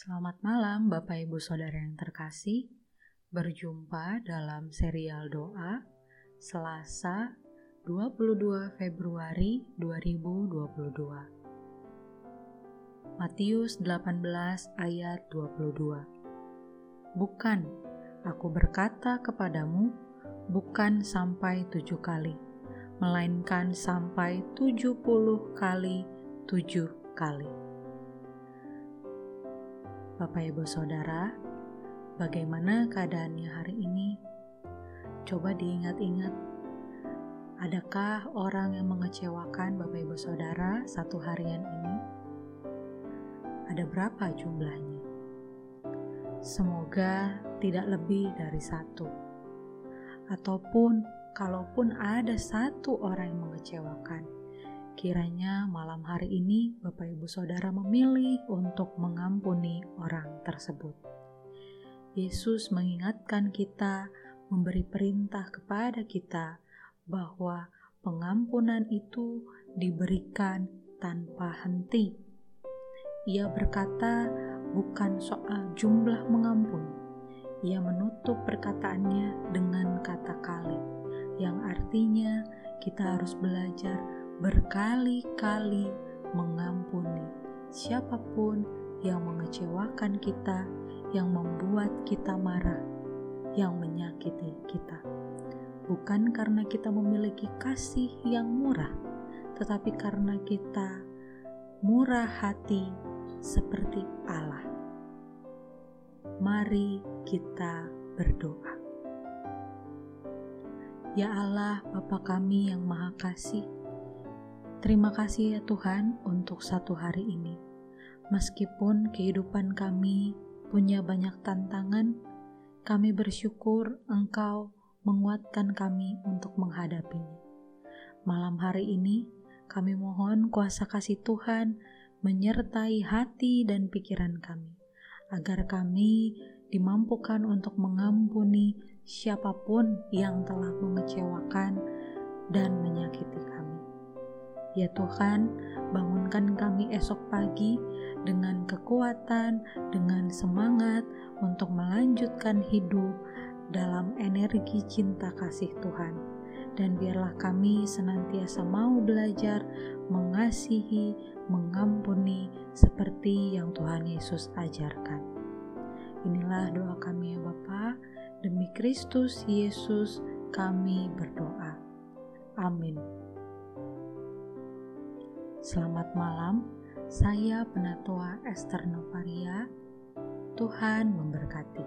Selamat malam Bapak Ibu Saudara yang terkasih. Berjumpa dalam serial doa Selasa 22 Februari 2022. Matius 18 ayat 22. Bukan, aku berkata kepadamu, bukan sampai tujuh kali, melainkan sampai tujuh puluh kali tujuh kali. Bapak Ibu Saudara, bagaimana keadaannya hari ini? Coba diingat-ingat, adakah orang yang mengecewakan Bapak Ibu Saudara satu harian ini? Ada berapa jumlahnya? Semoga tidak lebih dari satu. Ataupun kalaupun ada satu orang yang mengecewakan, Kiranya malam hari ini Bapak Ibu Saudara memilih untuk mengampuni orang tersebut. Yesus mengingatkan kita, memberi perintah kepada kita bahwa pengampunan itu diberikan tanpa henti. Ia berkata, bukan soal jumlah mengampun. Ia menutup perkataannya dengan kata kali, yang artinya kita harus belajar berkali-kali mengampuni siapa pun yang mengecewakan kita, yang membuat kita marah, yang menyakiti kita. Bukan karena kita memiliki kasih yang murah, tetapi karena kita murah hati seperti Allah. Mari kita berdoa. Ya Allah, Bapa kami yang Maha Kasih, Terima kasih ya Tuhan untuk satu hari ini. Meskipun kehidupan kami punya banyak tantangan, kami bersyukur Engkau menguatkan kami untuk menghadapinya. Malam hari ini, kami mohon kuasa kasih Tuhan menyertai hati dan pikiran kami, agar kami dimampukan untuk mengampuni siapa pun yang telah mengecewakan dan menyakiti kami. Ya Tuhan, bangunkan kami esok pagi dengan kekuatan, dengan semangat untuk melanjutkan hidup dalam energi cinta kasih Tuhan. Dan biarlah kami senantiasa mau belajar mengasihi, mengampuni seperti yang Tuhan Yesus ajarkan. Inilah doa kami ya Bapa, demi Kristus Yesus kami berdoa. Amin. Selamat malam, saya Penatua Esther Novaria. Tuhan memberkati.